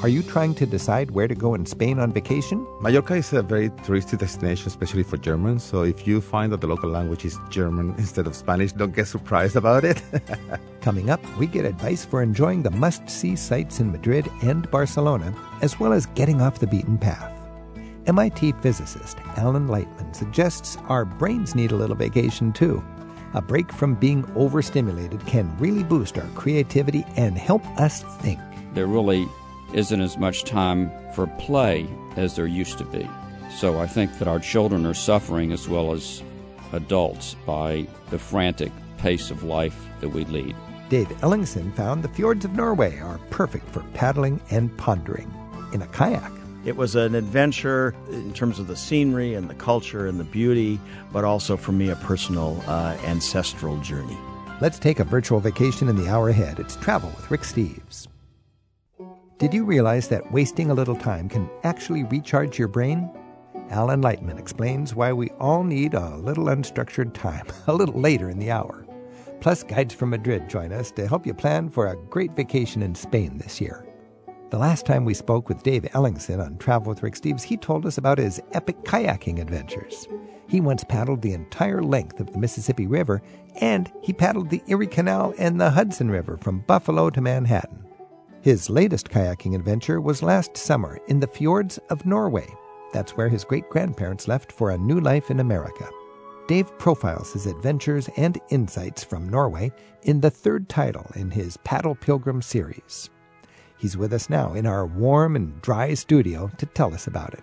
Are you trying to decide where to go in Spain on vacation? Mallorca is a very touristy destination, especially for Germans. So if you find that the local language is German instead of Spanish, don't get surprised about it. Coming up, we get advice for enjoying the must see sights in Madrid and Barcelona, as well as getting off the beaten path. MIT physicist Alan Lightman suggests our brains need a little vacation too. A break from being overstimulated can really boost our creativity and help us think. There really isn't as much time for play as there used to be. So I think that our children are suffering as well as adults by the frantic pace of life that we lead. Dave Ellingson found the fjords of Norway are perfect for paddling and pondering in a kayak. It was an adventure in terms of the scenery and the culture and the beauty, but also for me a personal uh, ancestral journey. Let's take a virtual vacation in the hour ahead. It's Travel with Rick Steves. Did you realize that wasting a little time can actually recharge your brain? Alan Lightman explains why we all need a little unstructured time, a little later in the hour. Plus, guides from Madrid join us to help you plan for a great vacation in Spain this year. The last time we spoke with Dave Ellingson on Travel with Rick Steves, he told us about his epic kayaking adventures. He once paddled the entire length of the Mississippi River, and he paddled the Erie Canal and the Hudson River from Buffalo to Manhattan. His latest kayaking adventure was last summer in the fjords of Norway. That's where his great grandparents left for a new life in America. Dave profiles his adventures and insights from Norway in the third title in his Paddle Pilgrim series. He's with us now in our warm and dry studio to tell us about it.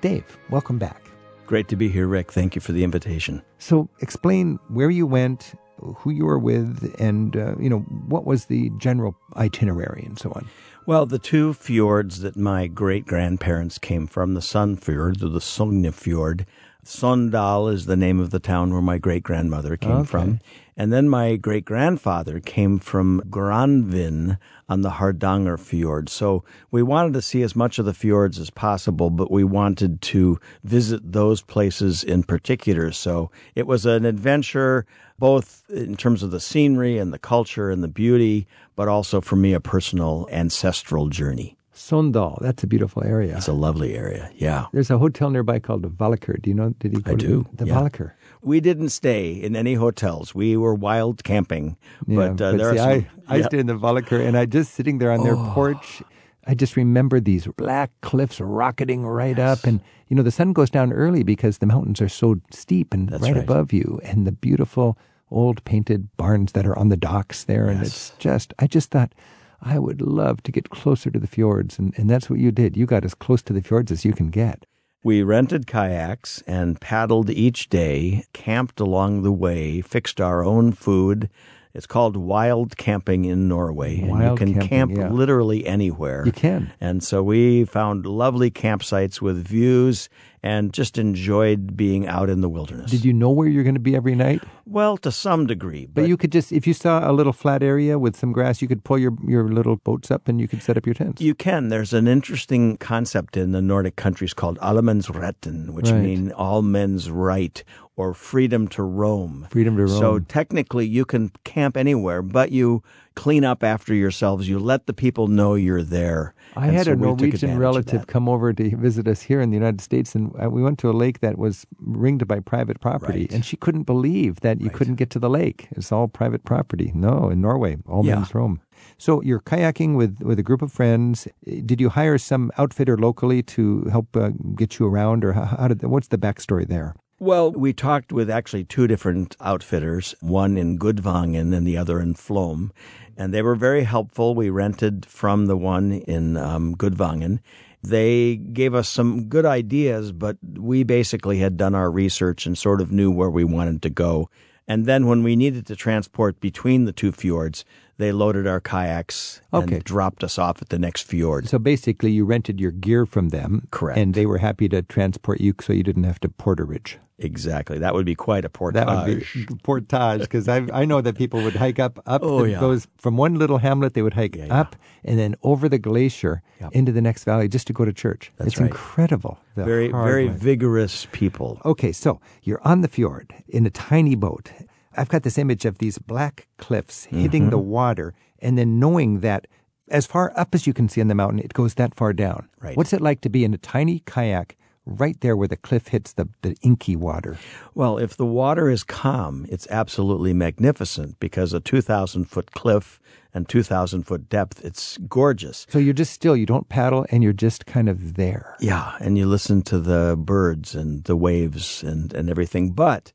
Dave, welcome back. Great to be here, Rick. Thank you for the invitation. So, explain where you went, who you were with, and uh, you know what was the general itinerary and so on. Well, the two fjords that my great grandparents came from, the Sunfjord or the Sognefjord, Sogndal is the name of the town where my great grandmother came Okay. from. And then my great grandfather came from Granvin on the Hardanger Fjord. So we wanted to see as much of the fjords as possible, but we wanted to visit those places in particular. So it was an adventure, both in terms of the scenery and the culture and the beauty, but also for me, a personal ancestral journey. Sogndal, that's a beautiful area. It's a lovely area. Yeah. There's a hotel nearby called the Valaker. Do you know? Did he? go I to do, the yeah. Valaker? We didn't stay in any hotels. We were wild camping. Yeah, but uh, there see, are some, I, I stayed in the Valaker, and I just sitting there on their Oh. porch. I just remember these black cliffs rocketing right up, and you know the sun goes down early because the mountains are so steep and right, right. above you, and the beautiful old painted barns that are on the docks there, and it's just I just thought I would love to get closer to the fjords, and, and that's what you did. You got as close to the fjords as you can get. We rented kayaks and paddled each day, camped along the way, fixed our own food. It's called wild camping in Norway. and you can camping, camp yeah. literally anywhere. You can. And so we found lovely campsites with views and just enjoyed being out in the wilderness. Did you know where you're going to be every night? Well, to some degree. But, you could just, if you saw a little flat area with some grass, you could pull your, your little boats up and you could set up your tents. You can. There's an interesting concept in the Nordic countries called Allemannsretten, which Right. mean all men's right or freedom to roam. Freedom to roam. So technically, you can camp anywhere, but you clean up after yourselves. You let the people know you're there. I And had so a Norwegian relative come over to visit us here in the United States, and uh, we went to a lake that was ringed by private property, Right. and she couldn't believe that you Right. couldn't get to the lake. It's all private property. No, in Norway, all Yeah. men's roam. So you're kayaking with, with a group of friends. Did you hire some outfitter locally to help uh, get you around, or how, how did? What's the backstory there? Well, we talked with actually two different outfitters, one in Gudvangen and the other in Flam, and they were very helpful. We rented from the one in um, Gudvangen. They gave us some good ideas, but we basically had done our research and sort of knew where we wanted to go. And then when we needed to transport between the two fjords, they loaded our kayaks Okay. and dropped us off at the next fjord. So basically, you rented your gear from them, Correct. and they were happy to transport you, so you didn't have to porterage. Exactly. That would be quite a portage. That would be portage because I I know that people would hike up up Oh, the, yeah. those from one little hamlet they would hike Yeah, yeah. up and then over the glacier Yep. into the next valley just to go to church. That's it's right. incredible. very, very way. vigorous people. Okay, so you're on the fjord in a tiny boat. I've got this image of these black cliffs hitting Mm-hmm. the water and then knowing that as far up as you can see on the mountain, it goes that far down. Right. What's it like to be in a tiny kayak right there where the cliff hits the, the inky water? Well, if the water is calm, it's absolutely magnificent because a 2,000 foot cliff and 2,000 foot depth, it's gorgeous. So you're just still, you don't paddle, and you're just kind of there. Yeah, and you listen to the birds and the waves and, and everything. But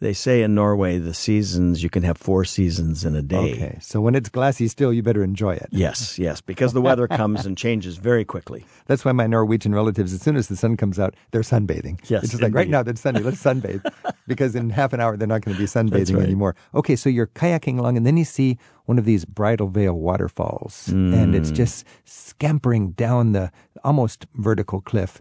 they say in Norway, the seasons, you can have four seasons in a day. Okay, so when it's glassy still, you better enjoy it. Yes, yes, because the weather comes and changes very quickly. That's why my Norwegian relatives, as soon as the sun comes out, they're sunbathing. Yes, it's just like right now it's sunny. Let's sunbathe because in half an hour they're not going to be sunbathing right. anymore. Okay, so you're kayaking along, and then you see one of these Bridal Veil waterfalls, and it's Mm. just scampering down the almost vertical cliff,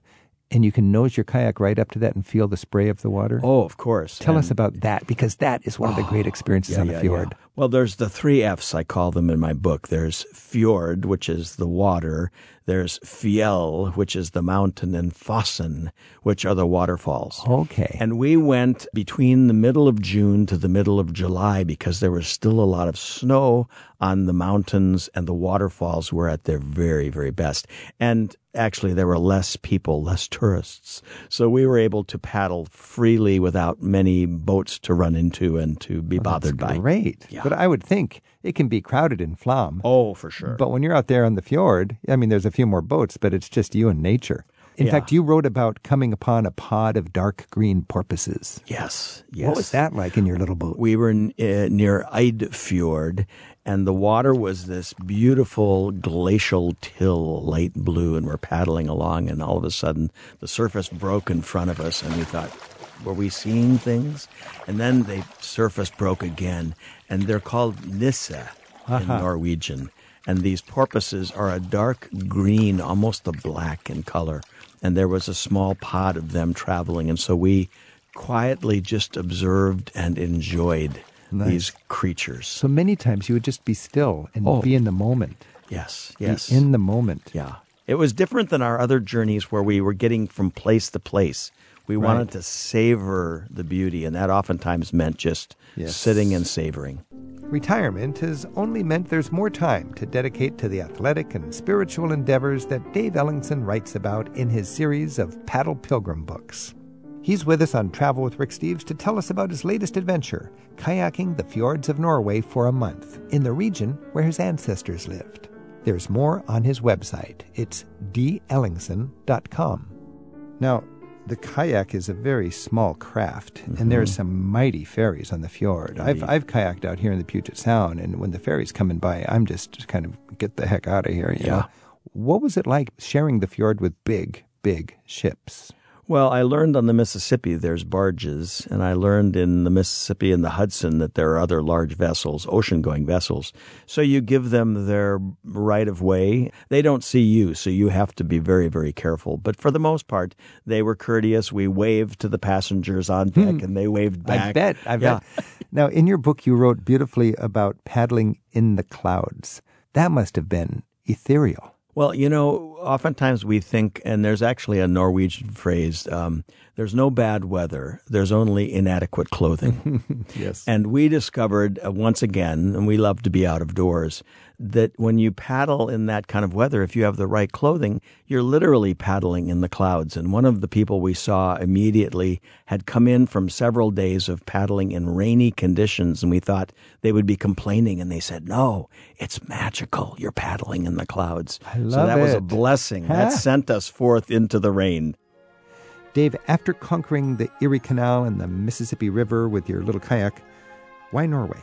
and you can nose your kayak right up to that and feel the spray of the water. Oh, of course. Tell us about that because that is one of the oh, great experiences Yeah, on a fjord. yeah. Well, there's the three F's, I call them in my book. There's fjord, which is the water. There's fjell, which is the mountain, and fossen, which are the waterfalls. Okay. And we went between the middle of June to the middle of July because there was still a lot of snow on the mountains and the waterfalls were at their very, very best. And actually, there were less people, less tourists. So we were able to paddle freely without many boats to run into and to be oh, bothered by. Great. Yeah. But I would think it can be crowded in Flam. Oh, for sure. But when you're out there on the fjord, I mean, there's a few more boats, but it's just you and nature. In Yeah. fact, you wrote about coming upon a pod of dark green porpoises. yes, yes. What was that like in your little boat? We were n- uh, near Eidfjord, and the water was this beautiful glacial till, light blue, and we're paddling along, and all of a sudden the surface broke in front of us, and we thought, were we seeing things? And then the surface broke again, and they're called nise in Norwegian. And these porpoises are a dark green, almost a black in color. And there was a small pod of them traveling, and so we quietly just observed and enjoyed these creatures. so many times you would just be still and Oh. be in the moment. Yes, Be yes. in the moment. yeah. It was different than our other journeys where we were getting from place to place. We Right. wanted to savor the beauty, and that oftentimes meant just Yes. sitting and savoring. Retirement has only meant there's more time to dedicate to the athletic and spiritual endeavors that Dave Ellingson writes about in his series of Paddle Pilgrim books. He's with us on Travel with Rick Steves to tell us about his latest adventure, kayaking the fjords of Norway for a month in the region where his ancestors lived. There's more on his website. It's dellingson.com. Now, the kayak is a very small craft, and there are mm-hmm. some mighty ferries on the fjord. I've, I've kayaked out here in the Puget Sound, and when the ferry's coming by, I'm just kind of get the heck out of here. You Yeah. know? What was it like sharing the fjord with big, big ships? Well, I learned on the Mississippi there's barges, and I learned in the Mississippi and the Hudson that there are other large vessels, ocean going vessels. So you give them their right of way. They don't see you, so you have to be very, very careful. But for the most part, they were courteous. We waved to the passengers on deck, hmm. and they waved back. I bet. I Yeah. now, in your book, you wrote beautifully about paddling in the clouds. That must have been ethereal. Well, you know, oftentimes we think, and there's actually a Norwegian phrase um, there's no bad weather, there's only inadequate clothing. Yes. And we discovered uh, once again, and we love to be out of doors, that when you paddle in that kind of weather, if you have the right clothing, you're literally paddling in the clouds. And one of the people we saw immediately had come in from several days of paddling in rainy conditions, and we thought they would be complaining, and they said, No, it's magical. You're paddling in the clouds. I love so that was a blessing. Huh? That sent us forth into the rain. Dave, after conquering the Erie Canal and the Mississippi River with your little kayak, why Norway?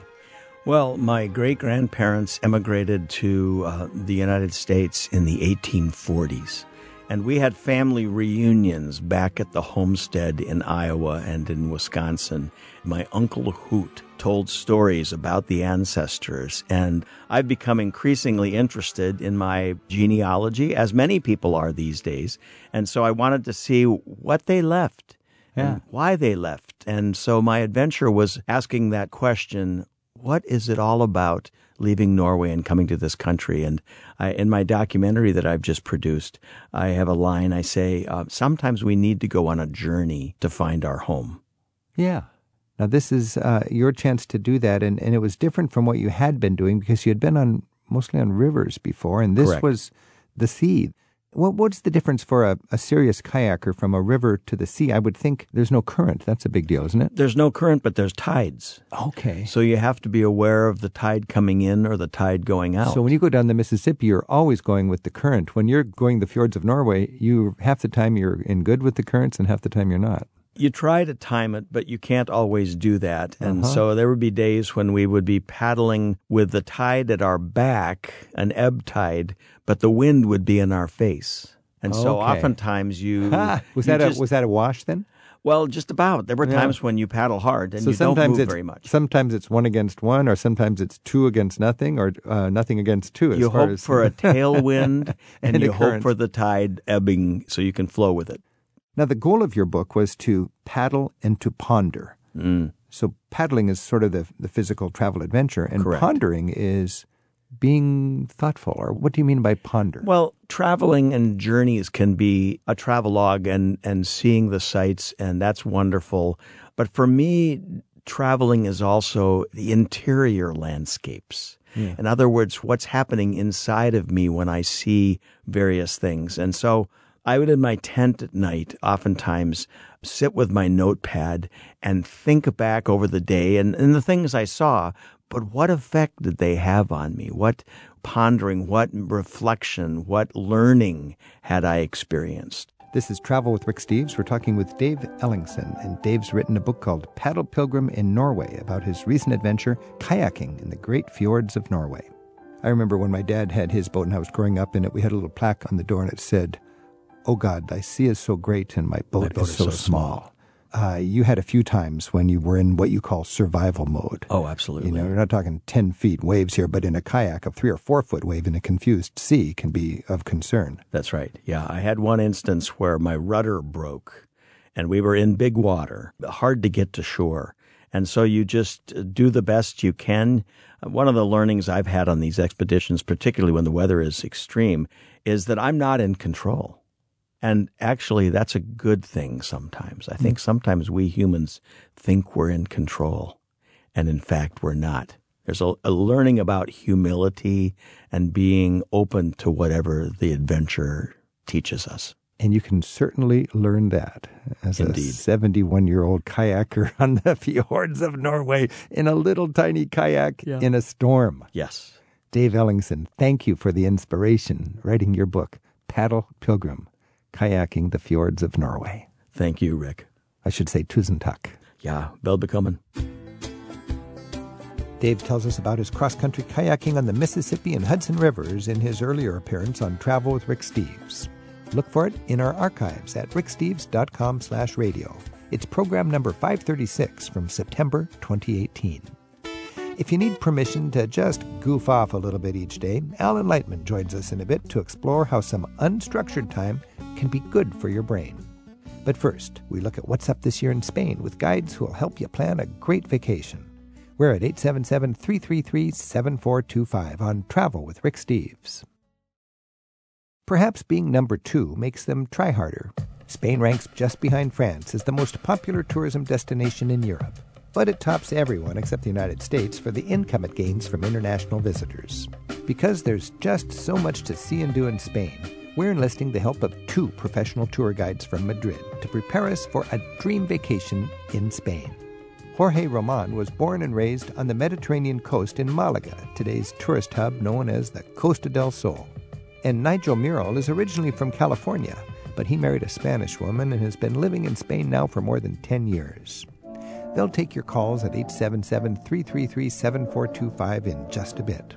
Well, my great grandparents emigrated to uh, the United States in the 1840s. And we had family reunions back at the homestead in Iowa and in Wisconsin. My Uncle Hoot told stories about the ancestors, and I've become increasingly interested in my genealogy, as many people are these days. And so I wanted to see what they left Yeah. and why they left. And so my adventure was asking that question what is it all about leaving Norway and coming to this country? And I, in my documentary that I've just produced, I have a line I say, uh, sometimes we need to go on a journey to find our home. Yeah. Now, this is uh, your chance to do that, and, and it was different from what you had been doing because you had been on mostly on rivers before, and this Correct. was the sea. What, what's the difference for a, a serious kayaker from a river to the sea? I would think there's no current. That's a big deal, isn't it? There's no current, but there's tides. Okay. So you have to be aware of the tide coming in or the tide going out. So when you go down the Mississippi, you're always going with the current. When you're going the fjords of Norway, you half the time you're in good with the currents, and half the time you're not. You try to time it, but you can't always do that. And Uh-huh. so there would be days when we would be paddling with the tide at our back, an ebb tide, but the wind would be in our face. And so Okay. oftentimes you Was you that just- a was that a wash then? well just about. There were Yeah. times when you paddle hard and so you don't sometimes move it's very much. sometimes it's one against one, or sometimes it's two against nothing, or uh, nothing against two. As You hope as, for a tailwind and, And you hope current. for the tide ebbing so you can flow with it. Now, the goal of your book was to paddle and to ponder. Mm. So, paddling is sort of the, the physical travel adventure, and Correct. pondering is being thoughtful. Or what do you mean by ponder? Well, traveling and journeys can be a travelogue and, and seeing the sights, and that's wonderful. But for me, traveling is also the interior landscapes. In other words, what's happening inside of me when I see various things. And so I would, in my tent at night, oftentimes sit with my notepad and think back over the day and, and the things I saw, but what effect did they have on me? What pondering, what reflection, what learning had I experienced? This is Travel with Rick Steves. We're talking with Dave Ellingson, and Dave's written a book called Paddle Pilgrim in Norway about his recent adventure kayaking in the great fjords of Norway. I remember when my dad had his boat and I was growing up in it, we had a little plaque on the door and it said, Oh God, thy sea is so great and my boat, boat is, is so, so small. Uh, you had a few times when you were in what you call survival mode. Oh, absolutely. You know, you're not talking 10 feet waves here, but in a kayak, a three or four foot wave in a confused sea can be of concern. That's right. Yeah, I had one instance where my rudder broke and we were in big water, hard to get to shore. And so you just uh, do the best you can. One of the learnings I've had on these expeditions, particularly when the weather is extreme, is that I'm not in control. And actually, that's a good thing sometimes. I think mm. sometimes we humans think we're in control, and in fact, we're not. There's a, a learning about humility and being open to whatever the adventure teaches us. And you can certainly learn that as Indeed. a 71 year old kayaker on the fjords of Norway in a little tiny kayak Yeah. in a storm. Yes. Dave Ellingson, thank you for the inspiration writing your book, Paddle Pilgrim Kayaking the Fjords of Norway. Thank you, Rick. I should say Tusen takk. Yeah, bekomme. Dave tells us about his cross country kayaking on the Mississippi and Hudson Rivers in his earlier appearance on Travel with Rick Steves. Look for it in our archives at ricksteves.com slash radio. It's program number 536 from September 2018. If you need permission to just goof off a little bit each day, Alan Lightman joins us in a bit to explore how some unstructured time can be good for your brain. But first, we look at what's up this year in Spain with guides who will help you plan a great vacation. We're at 877 333 7425 on Travel with Rick Steves. Perhaps being number two makes them try harder. Spain ranks just behind France as the most popular tourism destination in Europe, but it tops everyone except the United States for the income it gains from international visitors. Because there's just so much to see and do in Spain, we're enlisting the help of two professional tour guides from Madrid to prepare us for a dream vacation in Spain. Jorge Roman was born and raised on the Mediterranean coast in Malaga, today's tourist hub known as the Costa del Sol. And Nigel Mural is originally from California, but he married a Spanish woman and has been living in Spain now for more than 10 years. They'll take your calls at 877 333 7425 in just a bit.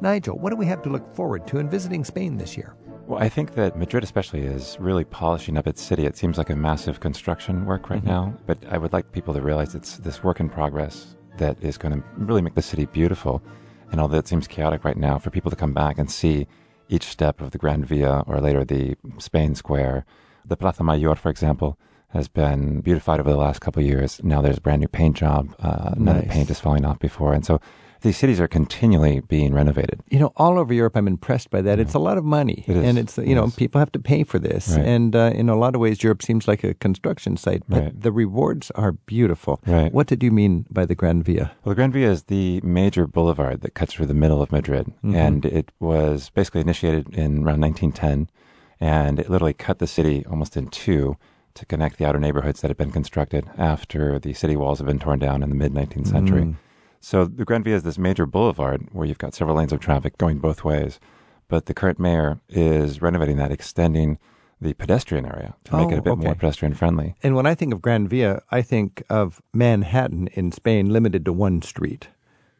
Nigel, what do we have to look forward to in visiting Spain this year? Well, I think that Madrid, especially, is really polishing up its city. It seems like a massive construction work right now, but I would like people to realize it's this work in progress that is going to really make the city beautiful. And although it seems chaotic right now, for people to come back and see each step of the Gran Via or later the Spain Square, the Plaza Mayor, for example, has been beautified over the last couple of years. Now there's a brand new paint job. Uh, None of the paint is falling off before, and so these cities are continually being renovated. You know, all over Europe, I'm impressed by that. It's a lot of money, It is. and it's you It know is. people have to pay for this, Right. and uh, in a lot of ways, Europe seems like a construction site, but Right. the rewards are beautiful. Right. What did you mean by the Gran Via? Well, the Gran Via is the major boulevard that cuts through the middle of Madrid, Mm-hmm. and it was basically initiated in around 1910, and it literally cut the city almost in two to connect the outer neighborhoods that had been constructed after the city walls had been torn down in the mid 19th century. Mm. So the Gran Via is this major boulevard where you've got several lanes of traffic going both ways, but the current mayor is renovating that, extending the pedestrian area to make Oh, it a bit more pedestrian friendly. And when I think of Gran Via, I think of Manhattan in Spain, limited to one street.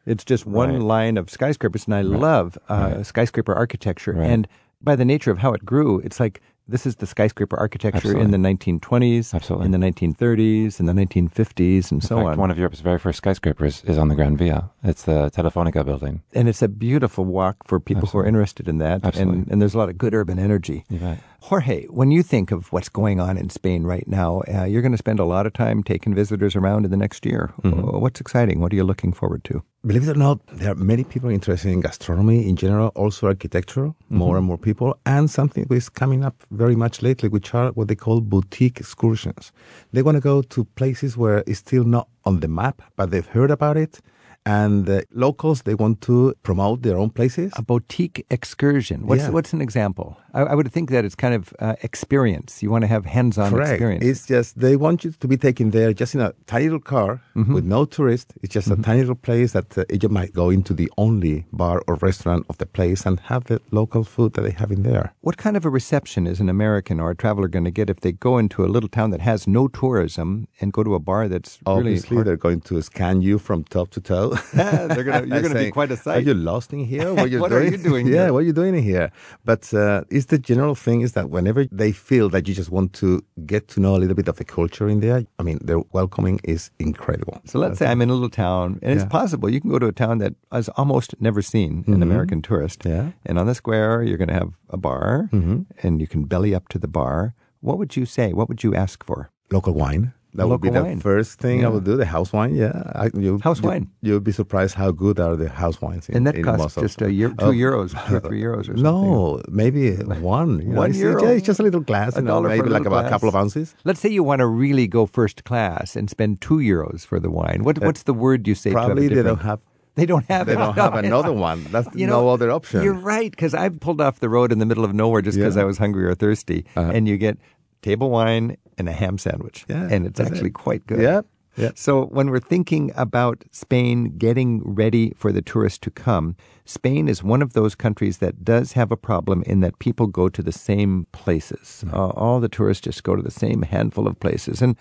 It's just one Right. line of skyscrapers, and I love uh, Right. skyscraper architecture. Right. And by the nature of how it grew, it's like this is the skyscraper architecture in the 1920s, Absolutely. in the 1930s, in the 1950s, and In so fact, on. one of Europe's very first skyscrapers is on the Gran Via. It's the Telefonica building. and it's a beautiful walk for people who are interested in that. Absolutely. And, and there's a lot of good urban energy. Bet. Jorge, when you think of what's going on in Spain right now, uh, you're going to spend a lot of time taking visitors around in the next year. Mm-hmm. Uh, What's exciting? What are you looking forward to? Believe it or not, there are many people interested in gastronomy in general, also architecture, more and more people, and something that is coming up very much lately, which are what they call boutique excursions. They want to go to places where it's still not on the map, but they've heard about it. And the locals, they want to promote their own places. A boutique excursion. What's, Yeah. what's an example? I, I would think that it's kind of uh, experience. You want to have hands on Correct. experience. It's just they want you to be taken there just in a tiny little car Mm-hmm. with no tourist. It's just a tiny little place that uh, you might go into the only bar or restaurant of the place and have the local food that they have in there. what kind of a reception is an American or a traveler going to get if they go into a little town that has no tourism and go to a bar that's Obviously, really they're going to scan you from top to toe. Yeah, they're gonna- you're gonna be quite a sight. Are you lost in here? What, What are you doing here? Yeah, what are you doing in here? But uh, it's the general thing is that whenever they feel that you just want to get to know a little bit of the culture in there, I mean, their welcoming is incredible. So let's say I'm in a little town, and it's possible you can go to a town that has almost never seen an American tourist. Yeah. And on the square, you're going to have a bar, and you can belly up to the bar. What would you say? What would you ask for? local wine. That would be the wine. first thing Yeah. I would do. The house wine, yeah. I, you, House wine. You'll be surprised how good are the house wines. In, And that in costs most of- just a year, two euros, two or three euros or something. No, maybe one. You know, One it's, euro? Yeah, it's just a little glass. A you know, dollar for a maybe like about a couple of ounces. Let's say you want to really go first class and spend two euros for the wine. What, what's the word you say? Uh, Probably to they don't have. They don't have. They don't have another one. That's You no know, other option. You're right, because I've pulled off the road in the middle of nowhere just because Yeah. I was hungry or thirsty, Uh-huh. and you get table wine and a ham sandwich, Yeah, and it's actually it. quite good. Yeah, yeah. So when we're thinking about Spain getting ready for the tourists to come, Spain is one of those countries that does have a problem in that people go to the same places. Mm. Uh, all the tourists just go to the same handful of places, and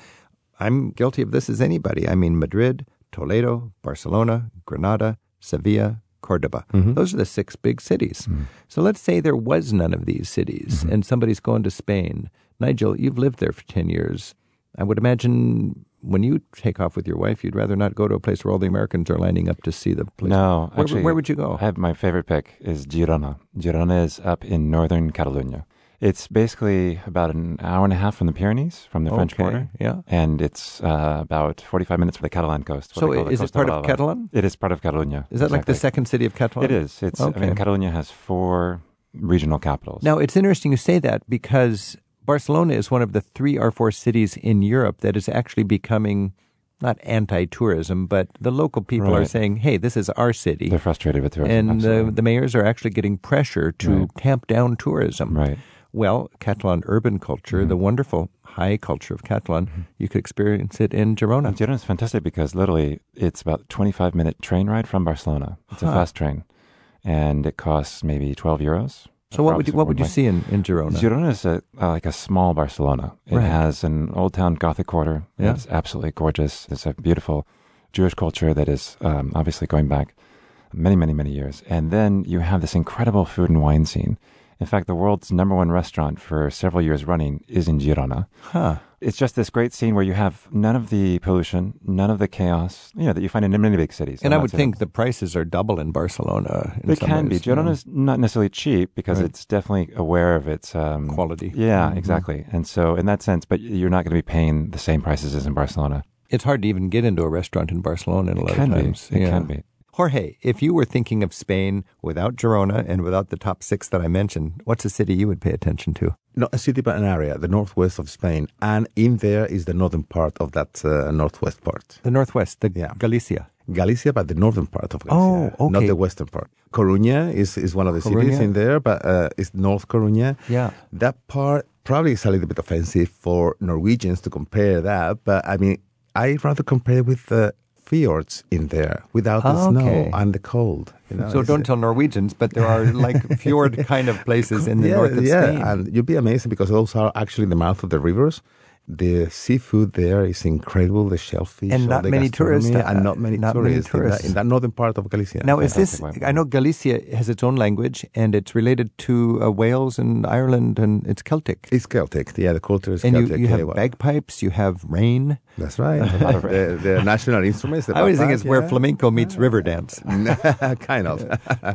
I'm guilty of this as anybody. I mean, Madrid, Toledo, Barcelona, Granada, Sevilla, Cordoba. Mm-hmm. Those are the six big cities. Mm. So let's say there was none of these cities mm-hmm. and somebody's going to Spain. Nigel, you've lived there for 10 years. I would imagine when you take off with your wife, you'd rather not go to a place where all the Americans are lining up to see the place. No, Where, actually, where would you go? I have my favorite pick is Girona. Girona is up in northern Catalonia. It's basically about an hour and a half from the Pyrenees, from the French border. yeah. And it's uh, about 45 minutes from the Catalan coast. So call is it part of Brava. Catalan? It is part of Catalonia. Is that like the second city of Catalan? It is. It's. I mean, Catalonia has four regional capitals. Now, it's interesting you say that because Barcelona is one of the three or four cities in Europe that is actually becoming not anti tourism, but the local people are saying, hey, this is our city. they're frustrated with tourism. and uh, absolutely. the mayors are actually getting pressure to Right. tamp down tourism. Right. Mm-hmm. Well, Catalan urban culture, the wonderful high culture of Catalan, you could experience it in Girona. Girona is fantastic because literally it's about 25 minute train ride from Barcelona. It's a fast train, and it costs maybe 12 euros. So what would you what would you see in, in Girona? Girona is a, uh, like a small Barcelona. It Right. has an old town Gothic quarter. Yeah. It's absolutely gorgeous. It's a beautiful Jewish culture that is um, obviously going back many, many, many years. And then you have this incredible food and wine scene. In fact, the world's number one restaurant for several years running is in Girona. Huh. It's just this great scene where you have none of the pollution, none of the chaos, you know, that you find in many big cities. And I would think the prices are double in Barcelona. In they some can ways, be. know. Girona's not necessarily cheap because Right. it's definitely aware of its um, Quality. Yeah, Mhm. exactly. And so, in that sense, but you're not going to be paying the same prices as in Barcelona. It's hard to even get into a restaurant in Barcelona in a lot It can of times. be. It yeah. can be. Jorge, if you were thinking of Spain without Girona and without the top six that I mentioned, what's a city you would pay attention to? Not a city, but an area, the northwest of Spain. And in there is the northern part of that uh, northwest part. The northwest, the Yeah. Galicia. Galicia, but the northern part of Galicia, Oh, not the western part. Coruña is, is one of the cities in there, but uh, it's North Coruña. Yeah. That part probably is a little bit offensive for Norwegians to compare that, but I mean, I rather compare it with the fjords in there without the ah, okay. snow and the cold. You know, So don't tell Norwegians, but there are like fjord kind of places in the yeah, north of yeah, Spain. and you'll be amazed because those are actually the mouth of the rivers. The seafood there is incredible. The shellfish And not the many tourists, uh, and not many not many tourists, in that- In, that, northern part of Galicia. Now, is this? I know Galicia has its own language, and it's related to uh, Wales and Ireland, and it's Celtic. It's Celtic. Yeah, the culture is and you, Celtic. you yeah, have well, bagpipes, you have rain. That's right. the, the national instruments. The I always think bagpipe, it's where flamenco meets river dance. kind of.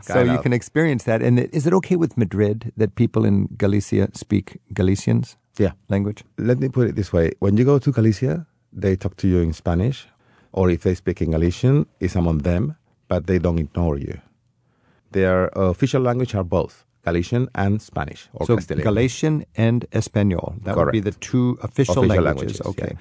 so Kind you can experience that. And is it okay with Madrid that people in Galicia speak Galicians Yeah. language? Let me put it this way: when you go to Galicia, they talk to you in Spanish, or if they speak in Galician, it's among them, but they don't ignore you. Their official language are both Galician and Spanish or so Castilian. Galician and Espanol. That would be the two official, official languages. languages. Okay. yeah.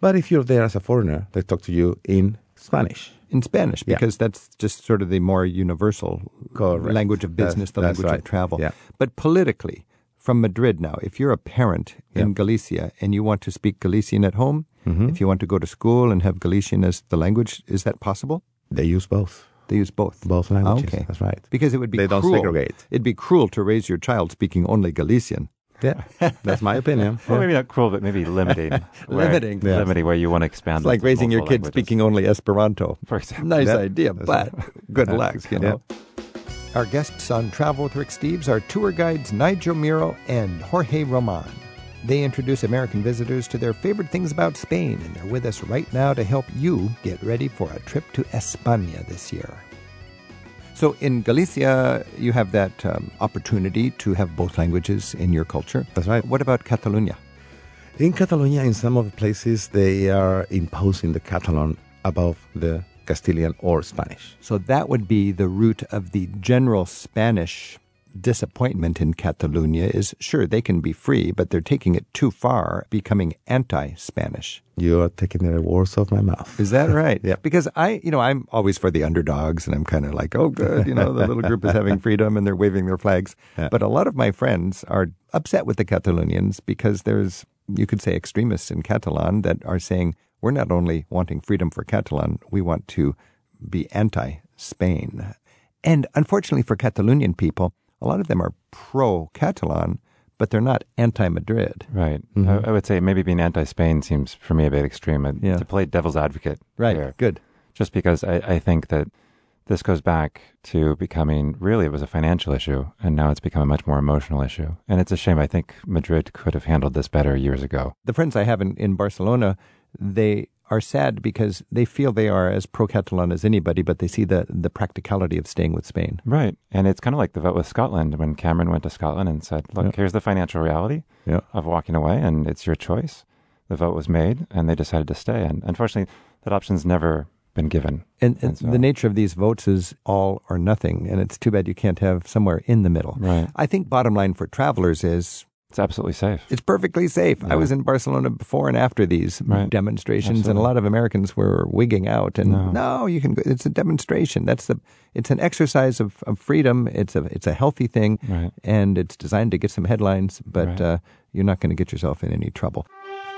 But if you're there as a foreigner, they talk to you in Spanish. In Spanish, Yeah. because that's just sort of the more universal Correct. language of business, That's- the language right. of travel. Yeah. But politically, from Madrid now, if you're a parent in Yeah. Galicia and you want to speak Galician at home, Mm-hmm. if you want to go to school and have Galician as the language, is that possible? They use both. They use both. Both languages. Okay. That's right. Because it would be They don't cruel. segregate. It'd be cruel to raise your child speaking only Galician. Yeah, that's my opinion. Well, Yeah. maybe not cruel, but maybe limiting. where- Limiting. Yeah. Limiting where you want to expand. It's like raising your kid languages. speaking only Esperanto. For example. Nice Yeah. idea, That's but good luck, you know. Our guests on Travel with Rick Steves are tour guides Nigel Muro and Jorge Roman. They introduce American visitors to their favorite things about Spain, and they're with us right now to help you get ready for a trip to España this year. So, in Galicia, you have that um, opportunity to have both languages in your culture. That's right. What about Catalonia? In Catalonia, in some of the places, they are imposing the Catalan above the Castilian or Spanish. So that would be the root of the general Spanish disappointment in Catalonia is sure they can be free, but they're taking it too far, becoming anti-Spanish. You are taking the words off my mouth. Is that right? Yeah. Because I, you know, I'm always for the underdogs and I'm kind of like, oh, good, you know, the little group is having freedom and they're waving their flags. Yeah. But a lot of my friends are upset with the Catalonians because there's, you could say, extremists in Catalan that are saying, we're not only wanting freedom for Catalan, we want to be anti Spain. And unfortunately for Catalonian people, a lot of them are pro Catalan, but they're not anti Madrid. Right. Mm-hmm. I, I would say maybe being anti-Spain seems for me a bit extreme. Yeah. To play devil's advocate. Right. here. Good. Just because I, I think that this goes back to becoming really it was a financial issue, and now it's become a much more emotional issue. And it's a shame. I think Madrid could have handled this better years ago. the friends I have in, in Barcelona, they are sad because they feel they are as pro Catalan as anybody, but they see the, the practicality of staying with Spain. Right. And it's kind of like the vote with Scotland when Cameron went to Scotland and said, look, Yeah. here's the financial reality Yeah. of walking away, and it's your choice. The vote was made, and they decided to stay. And unfortunately, that option's never been given. And, and And so- the nature of these votes is all or nothing, and it's too bad you can't have somewhere in the middle. Right. I think bottom line for travelers is It's absolutely safe. it's perfectly safe. I was in Barcelona before and after these Right. demonstrations, and a lot of Americans were wigging out. And no. No. you can. go It's a demonstration. That's the. It's an exercise of, of freedom. It's a. It's a healthy thing, Right. and it's designed to get some headlines. But Right. uh, you're not going to get yourself in any trouble.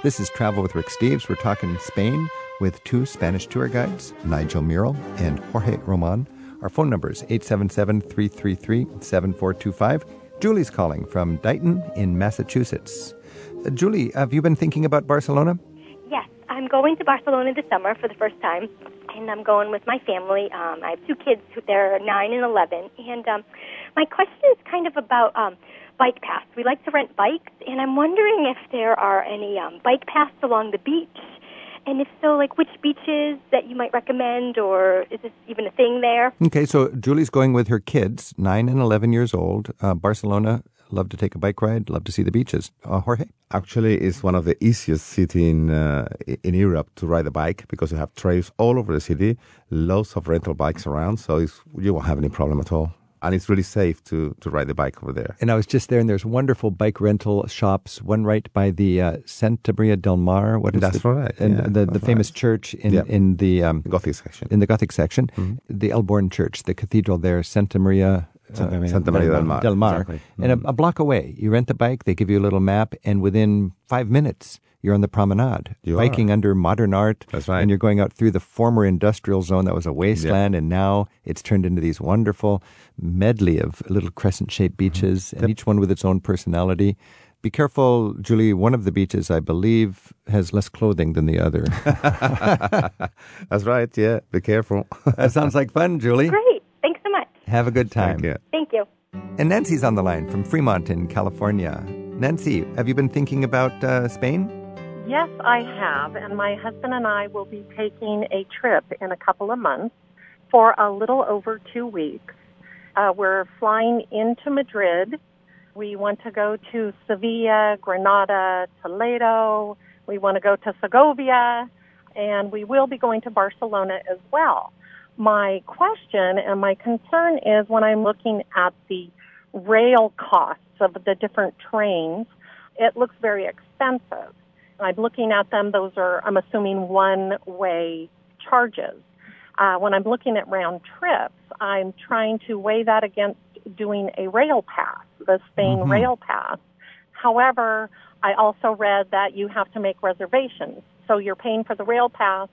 This is Travel with Rick Steves. We're talking in Spain with two Spanish tour guides, Nigel Mural and Jorge Roman. Our phone number is 877 333 7425. Julie's calling from Dighton in Massachusetts. Uh, Julie, have you been thinking about Barcelona? Yes, I'm going to Barcelona this summer for the first time, and I'm going with my family. Um, I have two kids; they're nine and eleven. And um, my question is kind of about um, bike paths. We like to rent bikes, and I'm wondering if there are any um, bike paths along the beach, and if so, like which beaches that you might recommend, or is this even a thing there? Okay, so Julie's going with her kids, 9 and 11 years old. Uh, Barcelona love to take a bike ride, love to see the beaches. Uh, Jorge? Actually, it's one of the easiest cities in, uh, in Europe to ride a bike because you have trails all over the city, lots of rental bikes around, so you won't have any problem at all and it's really safe to, to ride the bike over there. And I was just there, and there's wonderful bike rental shops. One right by the uh, Santa Maria del Mar. What is it? that's the, right? And yeah, the, the famous right. church in yeah. in the um, Gothic section. In the Gothic section, mm-hmm. the El Born Church, the cathedral there, Santa Maria. Santa Maria, uh, Santa Maria del, Mar. Del Mar. Exactly. And a, a block away, you rent the bike. They give you a little map, and within five minutes, you're on the promenade, you biking are. under modern art. That's right. And you're going out through the former industrial zone that was a wasteland, yeah. and now it's turned into these wonderful medley of little crescent shaped beaches, mm-hmm. and each one with its own personality. Be careful, Julie. One of the beaches, I believe, has less clothing than the other. That's right. Yeah. Be careful. that sounds like fun, Julie. Great. Thanks so much. Have a good time. Thank you. Thank you. And Nancy's on the line from Fremont in California. Nancy, have you been thinking about uh, Spain? Yes, I have. And my husband and I will be taking a trip in a couple of months for a little over two weeks. Uh, we're flying into Madrid. We want to go to Sevilla, Granada, Toledo. We want to go to Segovia. And we will be going to Barcelona as well. My question and my concern is when I'm looking at the rail costs of the different trains, it looks very expensive. I'm looking at them, those are, I'm assuming, one way charges. Uh, when I'm looking at round trips, I'm trying to weigh that against doing a rail pass, the Spain Mhm. rail pass. However, I also read that you have to make reservations. So you're paying for the rail pass,